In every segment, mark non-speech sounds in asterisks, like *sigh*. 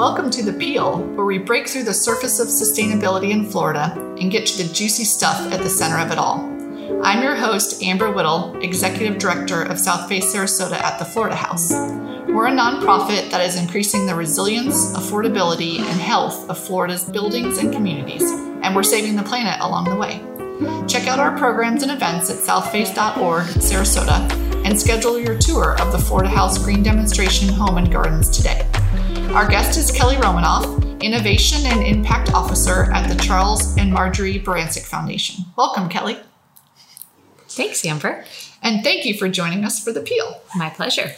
Welcome to The Peel, where we break through the surface of sustainability in Florida and get to the juicy stuff at the center of it all. I'm your host, Amber Whittle, Executive Director of Southface Sarasota at the Florida House. We're a nonprofit that is increasing the resilience, affordability, and health of Florida's buildings and communities, and we're saving the planet along the way. Check out our programs and events at southface.org, Sarasota, and schedule your tour of the Florida House Green Demonstration Home and Gardens today. Our guest is Kelly Romanoff, Innovation and Impact Officer at the Charles and Margery Barancik Foundation. Welcome, Kelly. Thanks, Amber. And thank you for joining us for the Peel. My pleasure.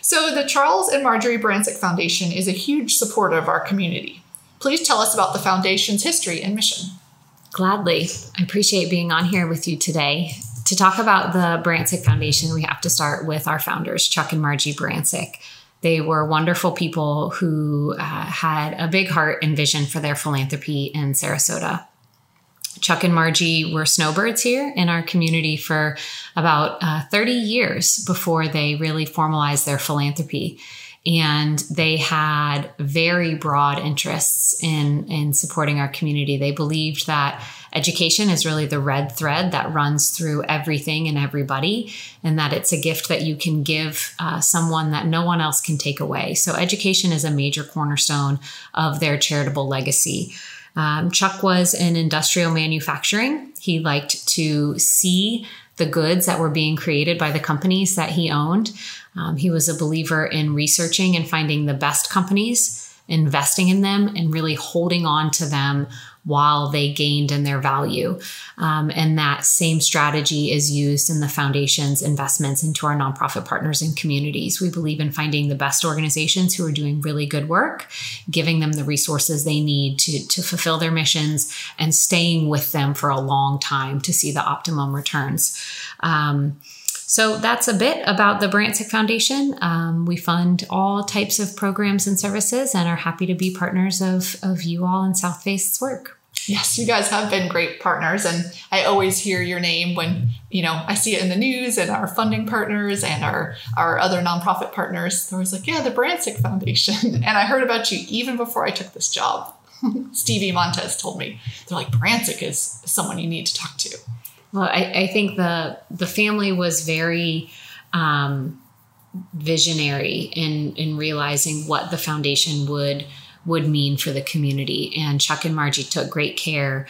So, the Charles and Margery Barancik Foundation is a huge supporter of our community. Please tell us about the foundation's history and mission. Gladly. I appreciate being on here with you today. To talk about the Barancik Foundation, we have to start with our founders, Chuck and Margie Barancik. They were wonderful people who uh, had a big heart and vision for their philanthropy in Sarasota. Chuck and Margie were snowbirds here in our community for about uh, 30 years before they really formalized their philanthropy and they had very broad interests in in supporting our community. They believed that education is really the red thread that runs through everything and everybody, and that it's a gift that you can give uh, someone that no one else can take away. So, education is a major cornerstone of their charitable legacy. Um, Chuck was in industrial manufacturing. He liked to see the goods that were being created by the companies that he owned. Um, he was a believer in researching and finding the best companies, investing in them, and really holding on to them while they gained in their value. Um, and that same strategy is used in the foundation's investments into our nonprofit partners and communities. We believe in finding the best organizations who are doing really good work, giving them the resources they need to, to fulfill their missions, and staying with them for a long time to see the optimum returns. Um, so that's a bit about the Barancik Foundation. Um, we fund all types of programs and services and are happy to be partners of, of you all in Southface's work. Yes, you guys have been great partners. And I always hear your name when, you know, I see it in the news and our funding partners and our, our other nonprofit partners. They're always like, yeah, the Barancik Foundation. *laughs* And I heard about you even before I took this job. *laughs* Stevie Montez told me. They're like, Barancik is someone you need to talk to. Well, I, I think the the family was very um, visionary in in realizing what the foundation would would mean for the community. And Chuck and Margie took great care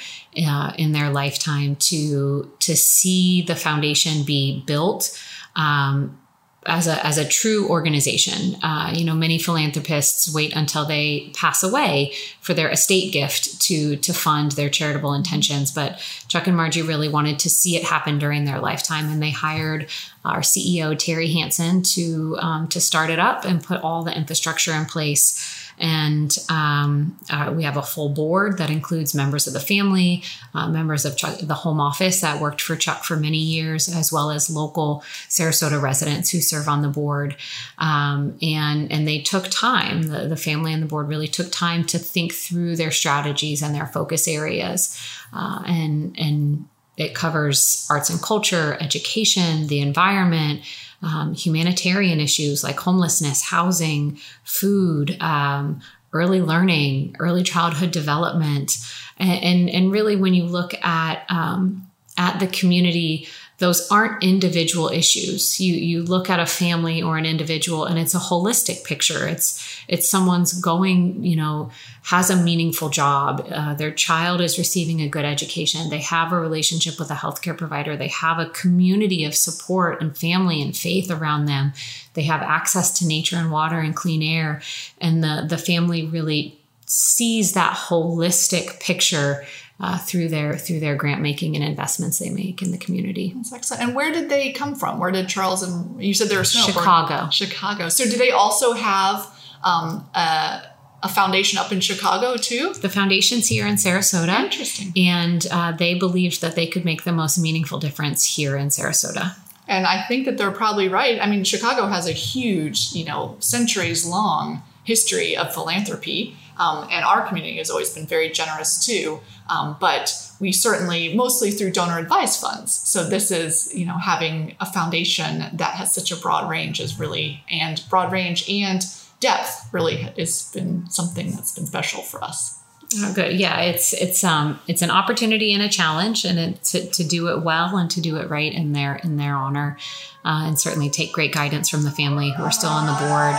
uh, in their lifetime to to see the foundation be built um, as a as a true organization. Uh, you know, many philanthropists wait until they pass away for their estate gift to to fund their charitable intentions, but Chuck and Margie really wanted to see it happen during their lifetime, and they hired our CEO Terry Hansen to um, to start it up and put all the infrastructure in place and um, uh, we have a full board that includes members of the family, uh, members of Chuck, the home office that worked for Chuck for many years, as well as local Sarasota residents who serve on the board. Um, and, and they took time, the, the family and the board really took time to think through their strategies and their focus areas. Uh, and, and it covers arts and culture, education, the environment, um, humanitarian issues like homelessness, housing, food, um, early learning, early childhood development, and and, and really when you look at um, at the community those aren't individual issues. You you look at a family or an individual and it's a holistic picture. It's it's someone's going you know has a meaningful job. Uh, their child is receiving a good education. They have a relationship with a healthcare provider. They have a community of support and family and faith around them. They have access to nature and water and clean air. And the the family really sees that holistic picture uh, through their through their grant making and investments they make in the community. That's excellent. And where did they come from? Where did Charles and you said they were Chicago? Chicago. So do they also have um, a, a, foundation up in Chicago too? The foundation's here in Sarasota. Interesting. And uh, they believed that they could make the most meaningful difference here in Sarasota. And I think that they're probably right. I mean, Chicago has a huge, you know, centuries long history of philanthropy. Um, and our community has always been very generous too. Um, but we certainly, mostly through donor advised funds. So this is, you know, having a foundation that has such a broad range is really, and broad range and depth really has been something that's been special for us. Oh, good. Yeah, it's it's um it's an opportunity and a challenge, and it, to to do it well and to do it right in their in their honor, uh, and certainly take great guidance from the family who are still on the board,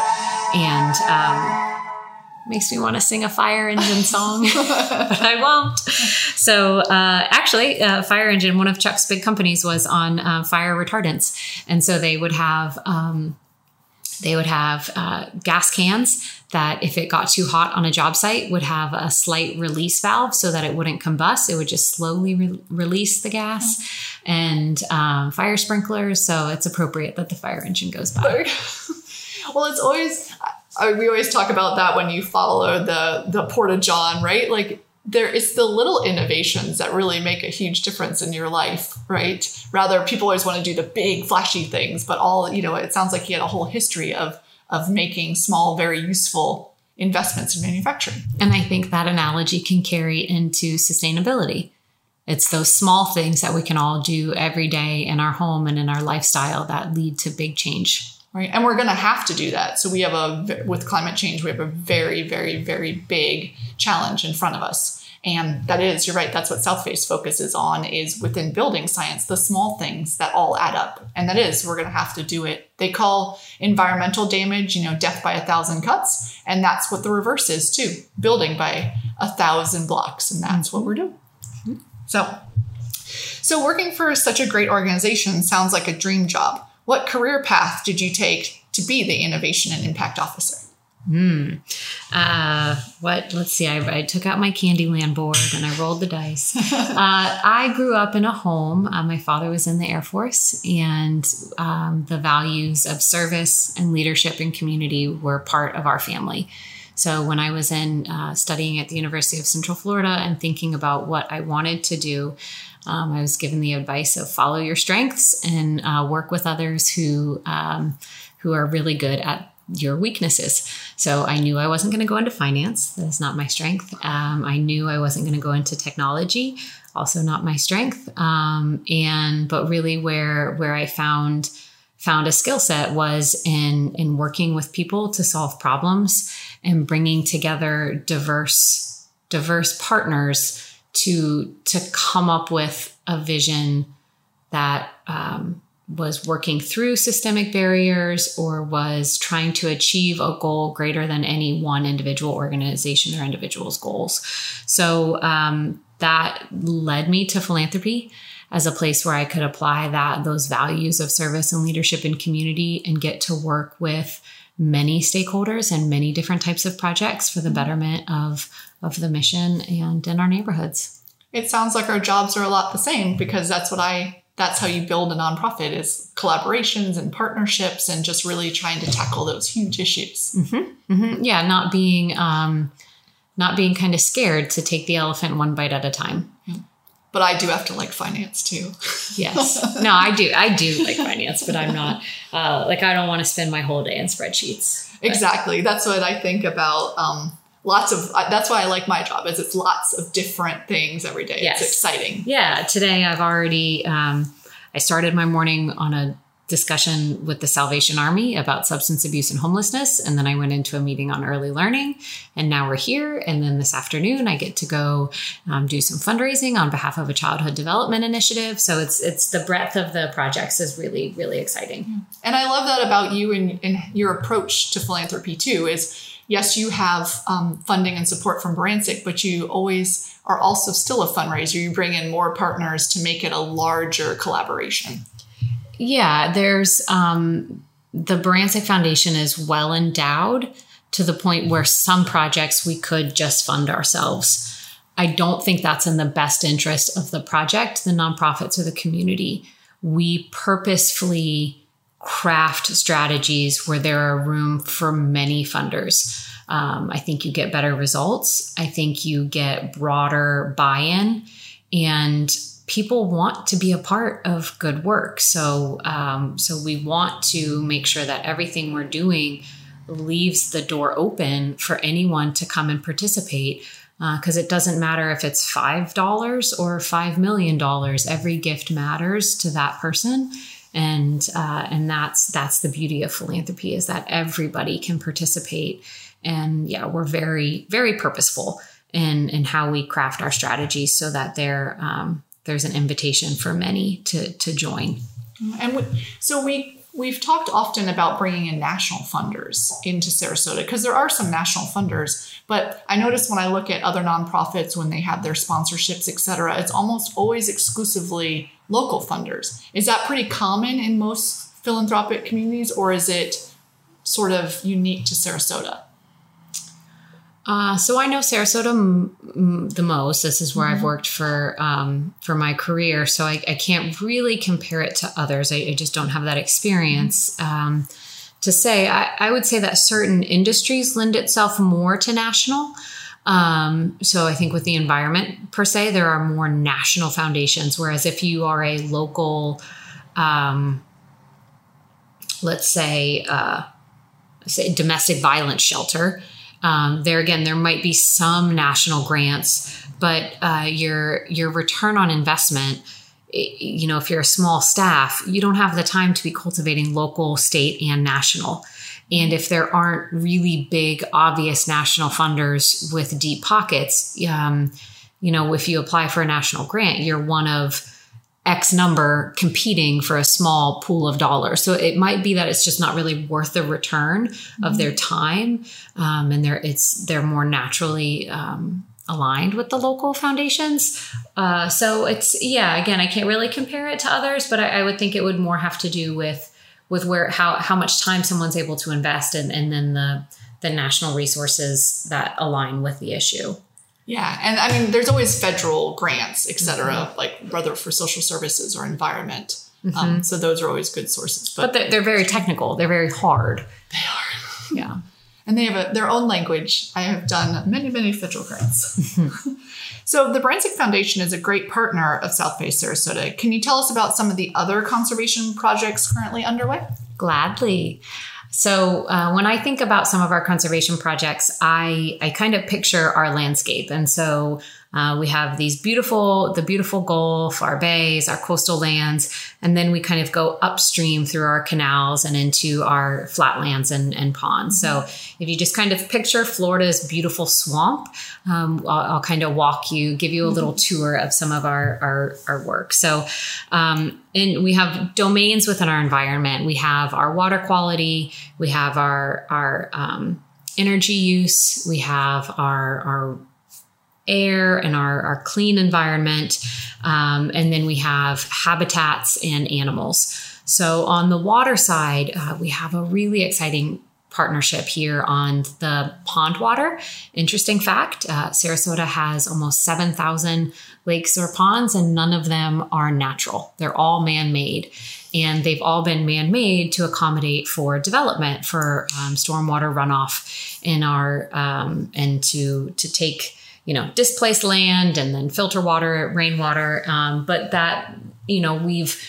and um, makes me want to sing a fire engine song, *laughs* but I won't. So, uh, actually, uh, Fire Engine, one of Chuck's big companies, was on uh, fire retardants, and so they would have um, they would have uh, gas cans that, if it got too hot on a job site, would have a slight release valve so that it wouldn't combust. It would just slowly re- release the gas, and um, fire sprinklers. So it's appropriate that the fire engine goes by. *laughs* well, it's always I, we always talk about that when you follow the the Porta John, right? Like there it's the little innovations that really make a huge difference in your life, right? Rather, people always want to do the big flashy things, but all you know, it sounds like he had a whole history of of making small, very useful investments in manufacturing. And I think that analogy can carry into sustainability. It's those small things that we can all do every day in our home and in our lifestyle that lead to big change right? And we're going to have to do that. So we have a with climate change we have a very very very big challenge in front of us. And that is you're right that's what Southface focuses on is within building science the small things that all add up. And that is we're going to have to do it. They call environmental damage you know death by a thousand cuts. And that's what the reverse is too building by a thousand blocks. And that's what we're doing. So so working for such a great organization sounds like a dream job what career path did you take to be the innovation and impact officer? Hmm. Uh, what? Let's see. I, I, took out my Candyland board and I rolled the dice. *laughs* uh, I grew up in a home. Uh, my father was in the Air Force, and um, the values of service and leadership and community were part of our family. So when I was in uh, studying at the University of Central Florida and thinking about what I wanted to do, um, I was given the advice of follow your strengths and uh, work with others who um, who are really good at your weaknesses. So I knew I wasn't going to go into finance. That is not my strength. Um, I knew I wasn't going to go into technology. Also not my strength. Um, and but really where where I found found a skill set was in in working with people to solve problems and bringing together diverse diverse partners to to come up with a vision that um, was working through systemic barriers or was trying to achieve a goal greater than any one individual organization or individual's goals. So um, that led me to philanthropy as a place where I could apply that those values of service and leadership and community and get to work with many stakeholders and many different types of projects for the betterment of of the mission and in our neighborhoods. It sounds like our jobs are a lot the same because that's what I that's how you build a nonprofit is collaborations and partnerships and just really trying to tackle those huge issues. Mm-hmm. Mm-hmm. Yeah, not being um, not being kind of scared to take the elephant one bite at a time. But I do have to like finance too. yes, *laughs* no, I do. I do like finance, but I'm not uh, like I don't want to spend my whole day in spreadsheets. But. Exactly, that's what I think about. Um, lots of that's why I like my job is it's lots of different things every day. Yes. It's exciting. Yeah. Today I've already um, I started my morning on a discussion with the Salvation Army about substance abuse and homelessness. And then I went into a meeting on early learning. And now we're here. And then this afternoon, I get to go um, do some fundraising on behalf of a childhood development initiative. So it's it's the breadth of the projects is really, really exciting. And I love that about you and, and your approach to philanthropy too is yes, you have um, funding and support from Barancik, but you always are also still a fundraiser. You bring in more partners to make it a larger collaboration. Yeah, there's um, the Barancik Foundation is well endowed to the point where some projects we could just fund ourselves. I don't think that's in the best interest of the project, the nonprofits, or the community. We purposefully craft strategies where there are room for many funders. Um, I think you get better results. I think you get broader buy in, and people want to be a part of good work. So, um, so we want to make sure that everything we're doing leaves the door open for anyone to come and participate. Because uh, it doesn't matter if it's $5 or $5 million, every gift matters to that person and uh, and that's that's the beauty of philanthropy is that everybody can participate and yeah we're very very purposeful in in how we craft our strategies so that there um, there's an invitation for many to to join and we, so we we've talked often about bringing in national funders into Sarasota because there are some national funders. But I notice when I look at other nonprofits when they have their sponsorships, et cetera, it's almost always exclusively local funders. Is that pretty common in most philanthropic communities, or is it sort of unique to Sarasota? Uh, so I know Sarasota m- m- the most. This is where mm-hmm. I've worked for um, for my career, so I, I, can't really compare it to others. I, I just don't have that experience mm-hmm. um, to say. I, I, would say that certain industries lend itself more to national. Um, so I think with the environment per se, there are more national foundations. Whereas if you are a local, um, let's say, uh, say domestic violence shelter um, there again, there might be some national grants, but uh, your your return on investment you know if you're a small staff you don't have the time to be cultivating local state and national and if there aren't really big obvious national funders with deep pockets um, you know if you apply for a national grant you're one of X number competing for a small pool of dollars. So it might be that it's just not really worth the return mm-hmm. of their time, um, and they're it's they're more naturally um, aligned with the local foundations. Uh, so it's yeah, again, I can't really compare it to others, but I, I, would think it would more have to do with with where how how much time someone's able to invest, and and then the the national resources that align with the issue. Yeah, and I mean, there's always federal grants, et cetera, mm-hmm. like whether for social services or environment. Um, mm-hmm. Um, so those are always good sources. But, but they're, they're, very technical. They're very hard. They are. *laughs* yeah, and they have a, their own language. I have done many, many federal grants. *laughs* So the Barancik Foundation is a great partner of South Bay Sarasota. Can you tell us about some of the other conservation projects currently underway? Gladly. So uh, when I think about some of our conservation projects, I I kind of picture our landscape, and so uh, we have these beautiful, the beautiful Gulf, our bays, our coastal lands, and then we kind of go upstream through our canals and into our flatlands and, and ponds. So if you just kind of picture Florida's beautiful swamp, um, I'll, I'll, kind of walk you, give you a little mm-hmm. tour of some of our our, our work. So um, and we have domains within our environment. We have our water quality. We have our our um, energy use. We have our our air and our, our clean environment. Um, and then we have habitats and animals. So on the water side, uh, we have a really exciting partnership here on the pond water. Interesting fact uh, Sarasota has almost 7,000 lakes or ponds, and none of them are natural. They're all man made. And they've all been man made to accommodate for development, for um, stormwater runoff in our, um, and to, to take you know displace land and then filter water rainwater. Um, but that you know we've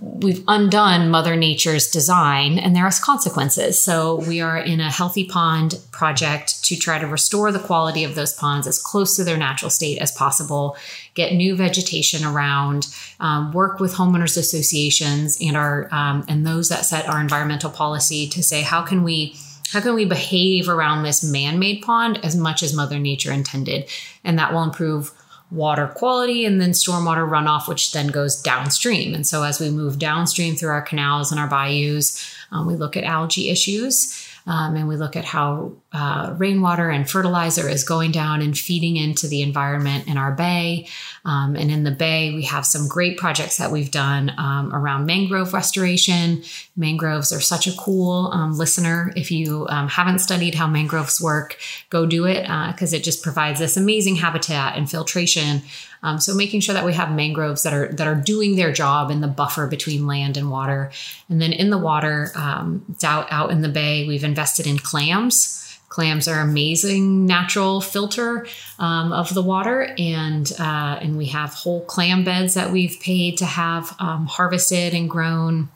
we've undone mother nature's design and there are consequences. So we are in a healthy pond project to try to restore the quality of those ponds as close to their natural state as possible get new vegetation around um, work with homeowners associations and our um, and those that set our environmental policy to say how can we how can we behave around this man made pond as much as Mother Nature intended? And that will improve water quality and then stormwater runoff, which then goes downstream. And so as we move downstream through our canals and our bayous, um, we look at algae issues. Um, and we look at how uh, rainwater and fertilizer is going down and feeding into the environment in our bay. Um, and in the bay, we have some great projects that we've done um, around mangrove restoration. Mangroves are such a cool um, listener. If you um, haven't studied how mangroves work, go do it because uh, it just provides this amazing habitat and filtration. Um, so making sure that we have mangroves that are that are doing their job in the buffer between land and water, and then in the water, um, out out in the bay. We've invested in clams. Clams are amazing natural filter um, of the water, and uh, and we have whole clam beds that we've paid to have um, harvested and grown.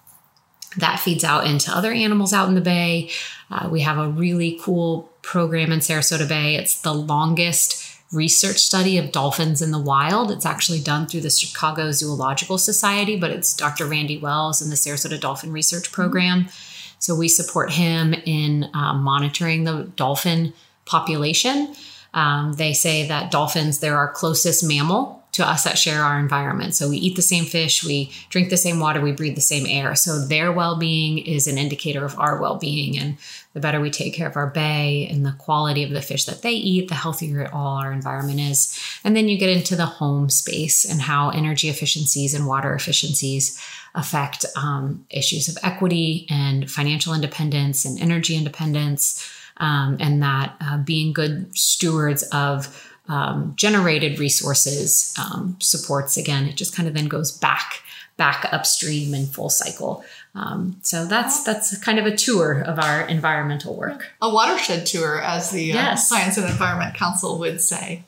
That feeds out into other animals out in the bay. Uh, we have a really cool program in Sarasota Bay. It's the longest research study of dolphins in the wild. It's actually done through the Chicago Zoological Society, but it's Dr. Randy Wells and the Sarasota Dolphin Research Program. So we support him in uh, monitoring the dolphin population. Um, they say that dolphins, they're our closest mammal to us that share our environment. So we eat the same fish, we drink the same water, we breathe the same air. So their well being is an indicator of our well being. And the better we take care of our bay and the quality of the fish that they eat, the healthier all our environment is. And then you get into the home space and how energy efficiencies and water efficiencies affect um, issues of equity and financial independence and energy independence. Um, and that uh, being good stewards of um, generated resources um, supports again it just kind of then goes back back upstream in full cycle um, so that's that's kind of a tour of our environmental work a watershed tour as the uh, yes. science and environment council would say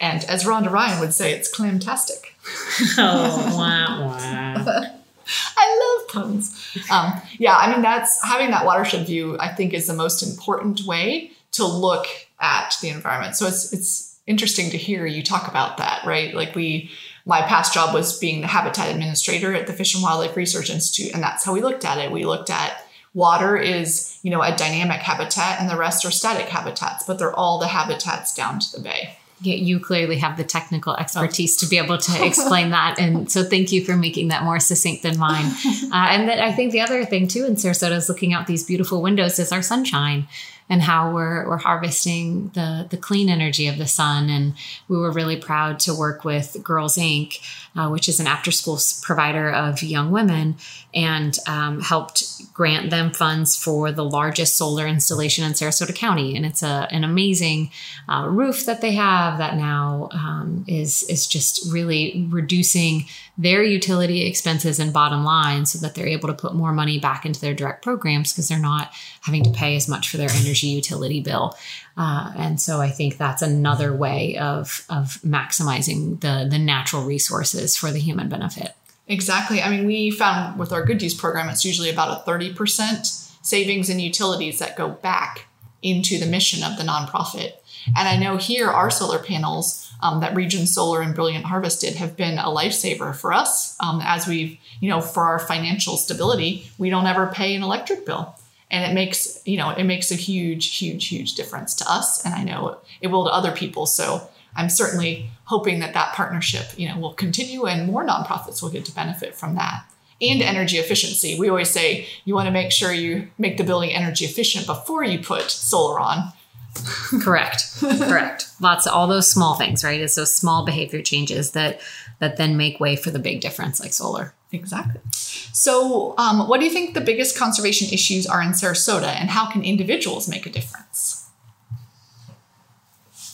and as rhonda ryan would say it's clamtastic *laughs* oh wah, wah. *laughs* I love puns. Um, yeah, I mean that's having that watershed view. I think is the most important way to look at the environment. So it's it's interesting to hear you talk about that, right? Like we my past job was being the habitat administrator at the Fish and Wildlife Research Institute and that's how we looked at it. We looked at water is, you know, a dynamic habitat and the rest are static habitats, but they're all the habitats down to the bay. Yeah, you clearly have the technical expertise oh. to be able to *laughs* explain that. And so thank you for making that more succinct than mine. *laughs* Uh, and that I think the other thing too in Sarasota is looking out these beautiful windows is our sunshine and how we're, we're harvesting the, the clean energy of the sun. And we were really proud to work with Girls Inc., uh, which is an after school provider of young women, and um, helped grant them funds for the largest solar installation in Sarasota County. And it's a, an amazing uh, roof that they have that now um, is, is just really reducing their utility expenses and bottom line so that they're able to put more money back into their direct programs because they're not having to pay as much for their energy utility bill. Uh, and so I think that's another way of, of maximizing the, the natural resources for the human benefit. Exactly. I mean, we found with our Good Use program, it's usually about a 30% savings in utilities that go back into the mission of the nonprofit. And I know here our solar panels um, that Region Solar and Brilliant Harvest did have been a lifesaver for us um, as we've, you know, for our financial stability, we don't ever pay an electric bill. And it makes, you know, it makes a huge, huge, huge difference to us. And I know it will to other people. So I'm certainly hoping that that partnership, you know, will continue and more nonprofits will get to benefit from that and energy efficiency. We always say you want to make sure you make the building energy efficient before you put solar on *laughs* Correct. Correct. Lots of all those small things, right? It's those small behavior changes that that then make way for the big difference, like solar. Exactly. So, um, what do you think the biggest conservation issues are in Sarasota, and how can individuals make a difference?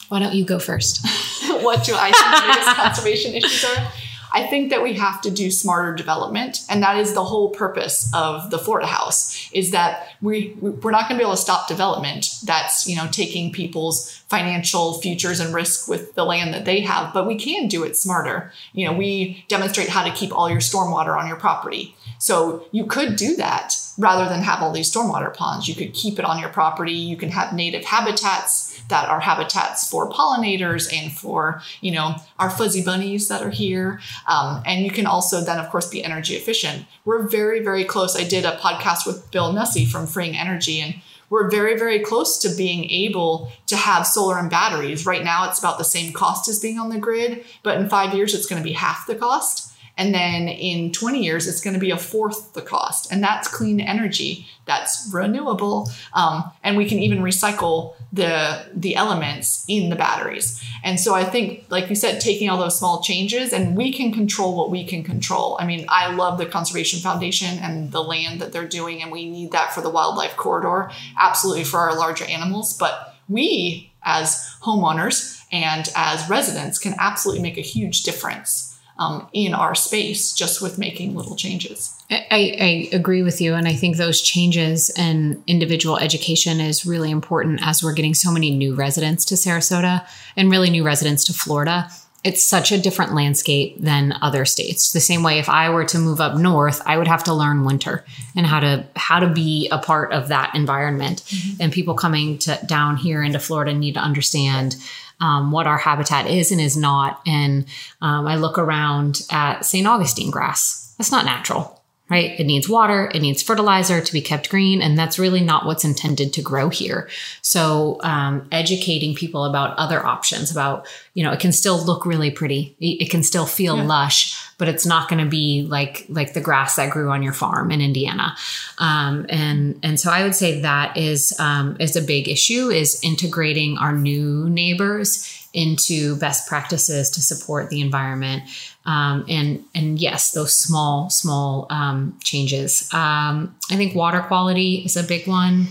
Why don't you go first? *laughs* what do I think the biggest conservation issues are? *laughs* I think that we have to do smarter development, and that is the whole purpose of the Florida House. Is that we we're not going to be able to stop development. That's you know taking people's financial futures and risk with the land that they have, but we can do it smarter. You know, we demonstrate how to keep all your stormwater on your property. So you could do that rather than have all these stormwater ponds. You could keep it on your property. You can have native habitats that are habitats for pollinators and for, you know, our fuzzy bunnies that are here. Um, and you can also then, of course, be energy efficient. We're very, very close. I did a podcast with Bill Nussey from Freeing Energy, and we're very, very close to being able to have solar and batteries. Right now, it's about the same cost as being on the grid, but in five years, it's going to be half the cost. And then in 20 years, it's going to be a fourth the cost. And that's clean energy. That's renewable. Um, and we can even recycle the, the elements in the batteries. And so I think, like you said, taking all those small changes and we can control what we can control. I mean, I love the Conservation Foundation and the land that they're doing, and we need that for the wildlife corridor, absolutely for our larger animals. But we, as homeowners and as residents, can absolutely make a huge difference um, in our space just with making little changes. I, I, agree with you. And I think those changes and individual education is really important as we're getting so many new residents to Sarasota and really new residents to Florida. it's such a different landscape than other states. The same way if I were to move up north, I would have to learn winter and how to how to be a part of that environment. Mm-hmm. And people coming to down here into Florida need to understand um, what our habitat is and is not. And um, I look around at St. Augustine grass. That's not natural right? It needs water, it needs fertilizer to be kept green, and that's really not what's intended to grow here. So, um, educating people about other options, about, you know, it can still look really pretty, it can still feel yeah. lush, but it's not going to be like like the grass that grew on your farm in Indiana. Um, and and so I would say that is um, is a big issue is integrating our new neighbors into best practices to support the environment. Um, and and yes, those small small um, changes. Um, I think water quality is a big one.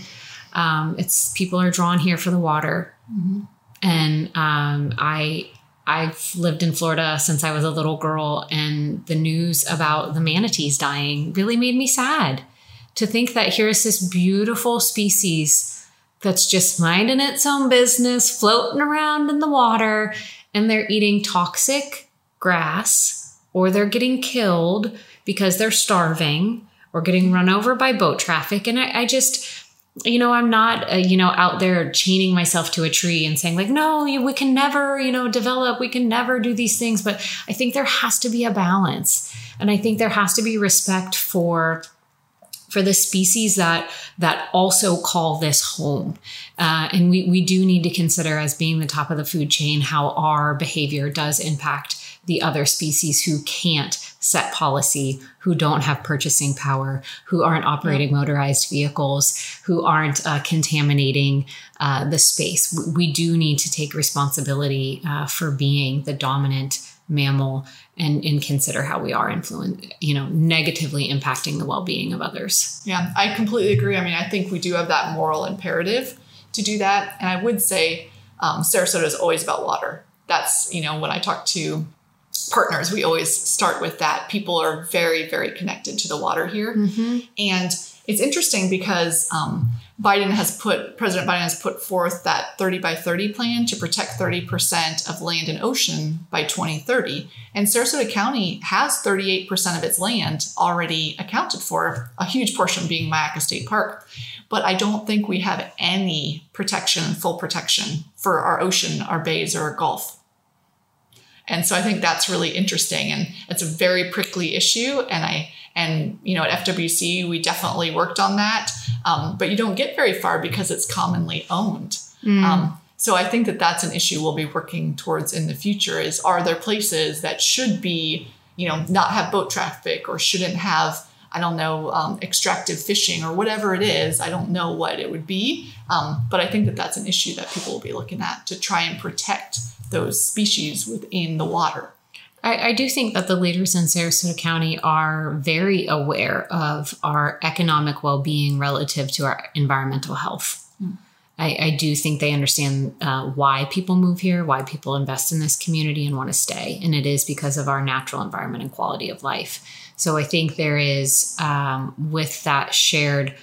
Um, it's people are drawn here for the water, mm-hmm. and um, I I've lived in Florida since I was a little girl, and the news about the manatees dying really made me sad. To think that here's this beautiful species that's just minding its own business, floating around in the water, and they're eating toxic grass or they're getting killed because they're starving or getting run over by boat traffic. And I, I just, you know, I'm not, uh, you know, out there chaining myself to a tree and saying, like, no, we can never, you know, develop, we can never do these things. But I think there has to be a balance. And I think there has to be respect for for the species that that also call this home. Uh, and we, we do need to consider as being the top of the food chain how our behavior does impact the other species who can't set policy, who don't have purchasing power, who aren't operating motorized vehicles, who aren't uh, contaminating uh, the space. We do need to take responsibility uh, for being the dominant mammal and, and consider how we are influenced, you know, negatively impacting the well-being of others. Yeah, I completely agree. I mean, I think we do have that moral imperative to do that. And I would say um, Sarasota is always about water. That's, you know, when I talk to partners, we always start with that. People are very, very connected to the water here. Mm-hmm. And it's interesting because um, Biden has put, President Biden has put forth that 30 by 30 plan to protect 30% of land and ocean by 2030. And Sarasota County has 38% of its land already accounted for, a huge portion being Myakka State Park. But I don't think we have any protection, full protection for our ocean, our bays, or our Gulf. And so I think that's really interesting. And it's a very prickly issue. And I, and you know, at FWC, we definitely worked on that. Um, but you don't get very far because it's commonly owned. Mm. Um, so I think that that's an issue we'll be working towards in the future is are there places that should be, you know, not have boat traffic or shouldn't have, I don't know, um, extractive fishing or whatever it is. I don't know what it would be. Um, but I think that that's an issue that people will be looking at to try and protect those species within the water. I, I, do think that the leaders in Sarasota County are very aware of our economic well being relative to our environmental health. I, I, do think they understand uh, why people move here, why people invest in this community and want to stay. And it is because of our natural environment and quality of life. So I think there is, um, with that shared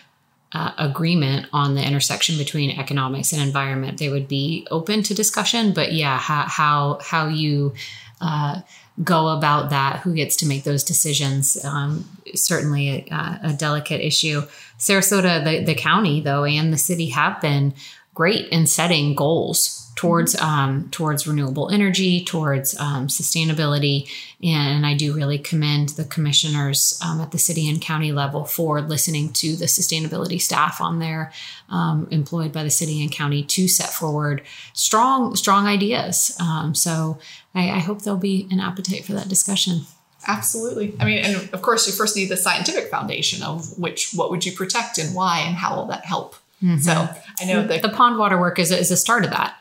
uh, agreement on the intersection between economics and environment, they would be open to discussion. But yeah, how how, how you uh, go about that, who gets to make those decisions, um, certainly a, a, delicate issue. Sarasota, the, the county though, and the city have been great in setting goals towards mm-hmm. um, towards renewable energy, towards um, sustainability, and I do really commend the commissioners um, at the city and county level for listening to the sustainability staff on there, um, employed by the city and county to set forward strong strong ideas. Um, so I, I hope there'll be an appetite for that discussion. Absolutely. I mean, and of course, you first need the scientific foundation of which what would you protect and why, and how will that help. Mm-hmm. So I know the, the pond water work is a, is a start of that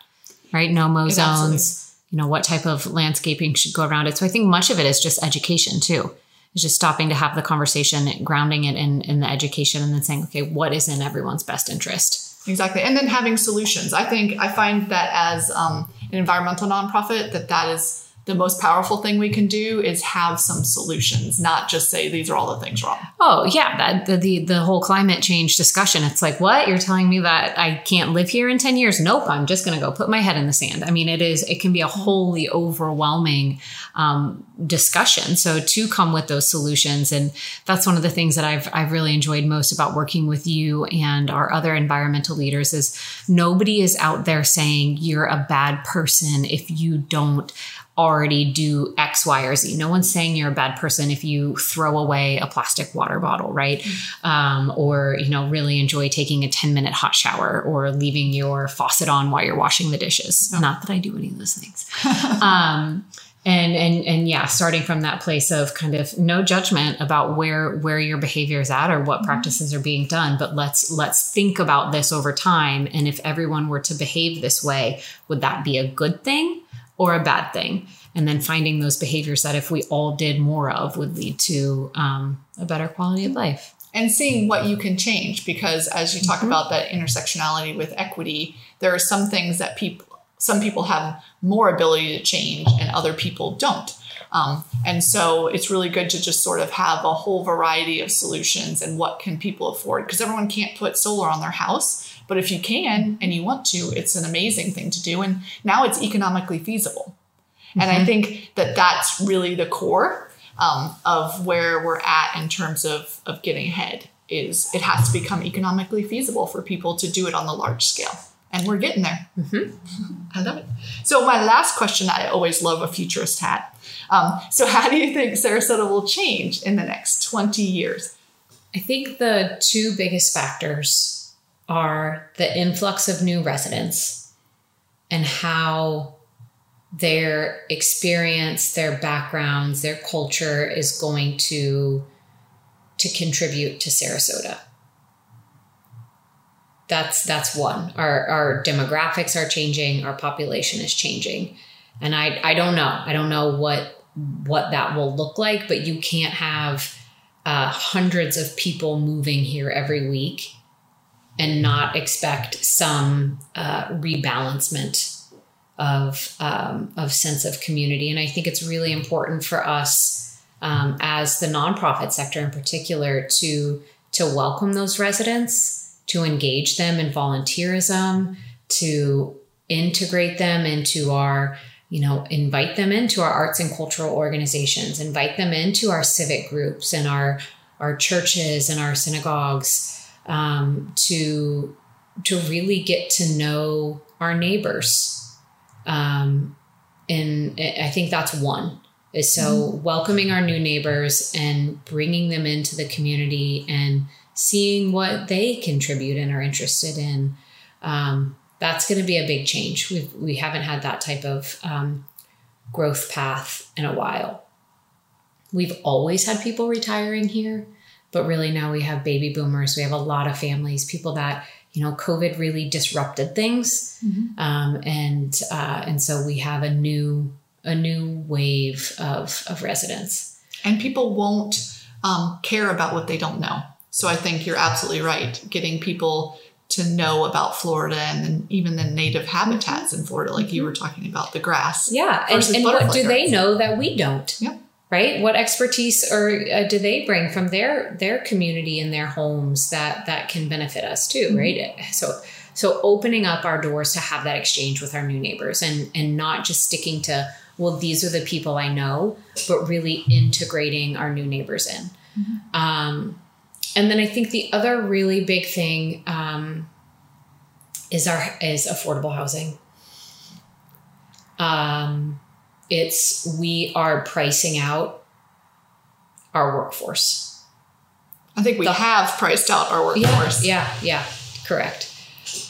right? No mow zones, you know, what type of landscaping should go around it. So I think much of it is just education too. It's just stopping to have the conversation, grounding it in, in the education, and then saying, okay, what is in everyone's best interest? Exactly. And then having solutions. I think I find that as um, an environmental nonprofit, that that is the most powerful thing we can do is have some solutions, not just say these are all the things wrong. Oh yeah, that the, the whole climate change discussion. It's like what you're telling me that I can't live here in ten years? Nope, I'm just going to go put my head in the sand. I mean, it is it can be a wholly overwhelming um, discussion. So to come with those solutions, and that's one of the things that I've I've really enjoyed most about working with you and our other environmental leaders is nobody is out there saying you're a bad person if you don't already do X, Y, or Z. No one's saying you're a bad person if you throw away a plastic water bottle, right? Mm-hmm. Um, or, you know, really enjoy taking a 10 minute hot shower or leaving your faucet on while you're washing the dishes. Oh. Not that I do any of those things. *laughs* um, and and and yeah starting from that place of kind of no judgment about where where your behavior is at or what mm-hmm. practices are being done but let's let's think about this over time and if everyone were to behave this way would that be a good thing or a bad thing. And then finding those behaviors that if we all did more of would lead to um, a better quality of life. And seeing what you can change, because as you talk mm-hmm. about that intersectionality with equity, there are some things that people, some people have more ability to change and other people don't. Um, and so it's really good to just sort of have a whole variety of solutions and what can people afford because everyone can't put solar on their house but if you can and you want to, it's an amazing thing to do. And now it's economically feasible. Mm-hmm. And I mm-hmm. think that that's really the core um, of where we're at in terms of, of getting ahead is it has to become economically feasible for people to do it on the large scale. And we're getting there. Mm-hmm. I love it. So my last question, I always love a futurist hat. Um, so *laughs* how do you think Sarasota will change in the next 20 years? I think the two biggest factors are the influx of new residents and how their experience, their backgrounds, their culture is going to to contribute to Sarasota. That's that's one. Our our demographics are changing, our population is changing. And I I don't know. I don't know what what that will look like, but you can't have uh, hundreds of people moving here every week and not expect some uh, rebalancement of um, of sense of community. And I think it's really important for us um, as the nonprofit sector in particular to to welcome those residents, to engage them in volunteerism, to integrate them into our you know invite them into our arts and cultural organizations invite them into our civic groups and our our churches and our synagogues um, to to really get to know our neighbors. Um, and I think that's one is so mm-hmm. welcoming our new neighbors and bringing them into the community and seeing what they contribute and are interested in. Um, that's going to be a big change. We've, we haven't had that type of um, growth path in a while. We've always had people retiring here but really now we have baby boomers we have a lot of families people that you know covid really disrupted things mm-hmm. um, and uh, and so we have a new a new wave of of residents and people won't um, care about what they don't know so i think you're absolutely right getting people to know about Florida and then even the native habitats in Florida, like you mm-hmm. were talking about the grass. Yeah, and, and what do they know that we don't? Yeah right what expertise or uh, do they bring from their their community and their homes that that can benefit us too mm-hmm. right so so opening up our doors to have that exchange with our new neighbors and and not just sticking to well these are the people i know but really integrating our new neighbors in mm-hmm. um, and then i think the other really big thing um, is our is affordable housing um, it's we are pricing out our workforce. I think we the, have priced out our workforce. Yeah, yeah, yeah, correct.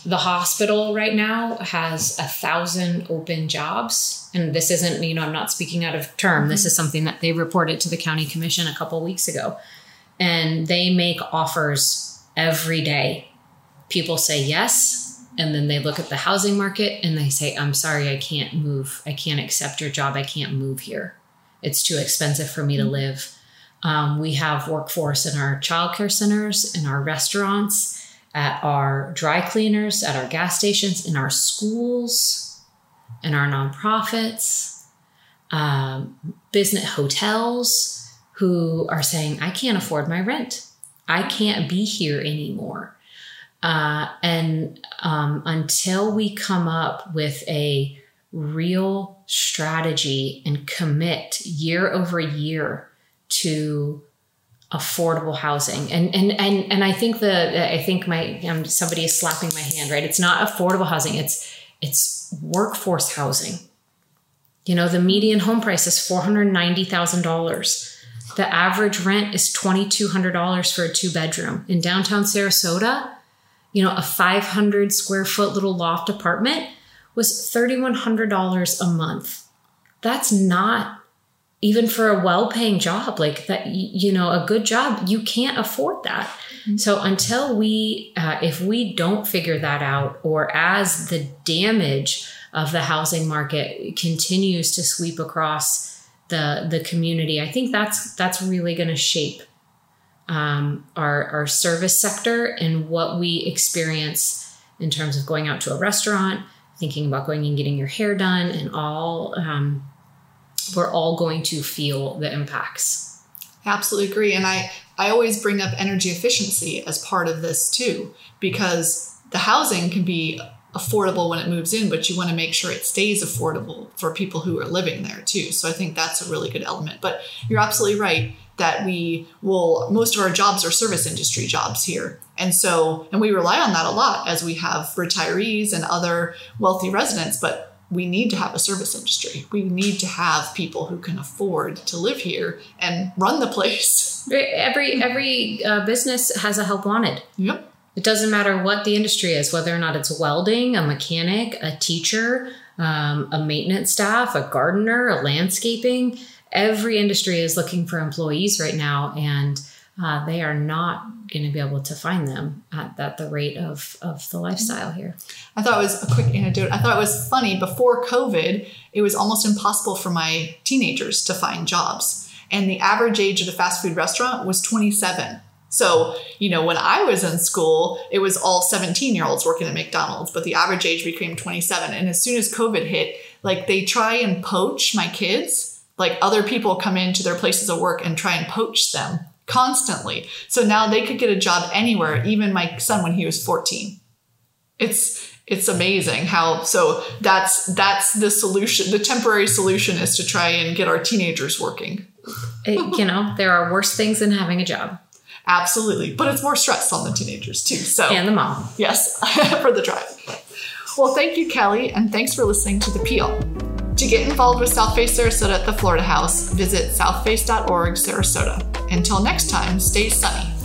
The hospital right now has a thousand open jobs. And this isn't, you know, I'm not speaking out of term. Mm-hmm. This is something that they reported to the county commission a couple weeks ago. And they make offers every day. People say yes, and then they look at the housing market and they say i'm sorry i can't move i can't accept your job i can't move here it's too expensive for me to mm-hmm. live um, we have workforce in our childcare centers in our restaurants at our dry cleaners at our gas stations in our schools in our nonprofits um, business hotels who are saying, I can't afford my rent. I can't be here anymore. Uh, and um, until we come up with a real strategy and commit year over year to affordable housing. And and and and I think the I think my um, somebody is slapping my hand right? It's not affordable housing. It's it's workforce housing. You know the median home price is $490,000 the average rent is $2200 for a two bedroom in downtown Sarasota you know a 500 square foot little loft apartment was $3100 a month. That's not even for a well-paying job. Like that you know a good job you can't afford that. Mm-hmm. so until we uh, if we don't figure that out or as the damage of the housing market continues to sweep across the the community i think that's that's really going to shape um, our our service sector and what we experience in terms of going out to a restaurant thinking about going and getting your hair done and all um, we're all going to feel the impacts. Absolutely agree. And I, I always bring up energy efficiency as part of this too, because the housing can be affordable when it moves in, but you want to make sure it stays affordable for people who are living there too. So I think that's a really good element. But you're absolutely right that we will, most of our jobs are service industry jobs here. And so, and we rely on that a lot as we have retirees and other wealthy residents. But we need to have a service industry. We need to have people who can afford to live here and run the place. *laughs* Every every uh, business has a help wanted. Yep. It doesn't matter what the industry is, whether or not it's welding, a mechanic, a teacher, um, a maintenance staff, a gardener, a landscaping. Every industry is looking for employees right now, and uh, they are not going to be able to find them at, at, the rate of, of the lifestyle here. I thought it was a quick anecdote. I thought it was funny. Before COVID, it was almost impossible for my teenagers to find jobs. And the average age of the fast food restaurant was 27. So, you know, when I was in school, it was all 17 year olds working at McDonald's, but the average age became 27. And as soon as COVID hit, like they try and poach my kids. Like other people come into their places of work and try and poach them constantly. So now they could get a job anywhere, even my son when he was 14. It's it's amazing how so that's that's the solution. The temporary solution is to try and get our teenagers working. It, you know, there are worse things than having a job. Absolutely. But it's more stress on the teenagers too. So And the mom. Yes, *laughs* for the drive. Well, thank you, Kelly, and thanks for listening to the Peel. To get involved with Southface Sarasota at the Florida House, visit southface.org Sarasota. Until next time, stay sunny.